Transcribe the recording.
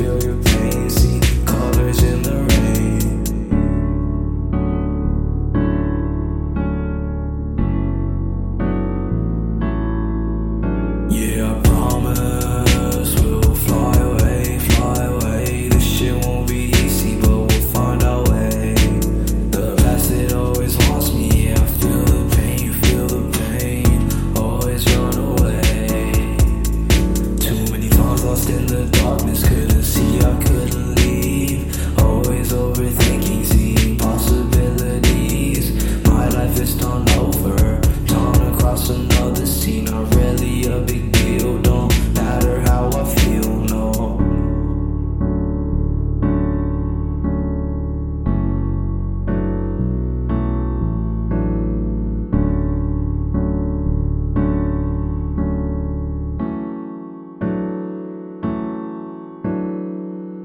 feel your pain. the darkness couldn't see I could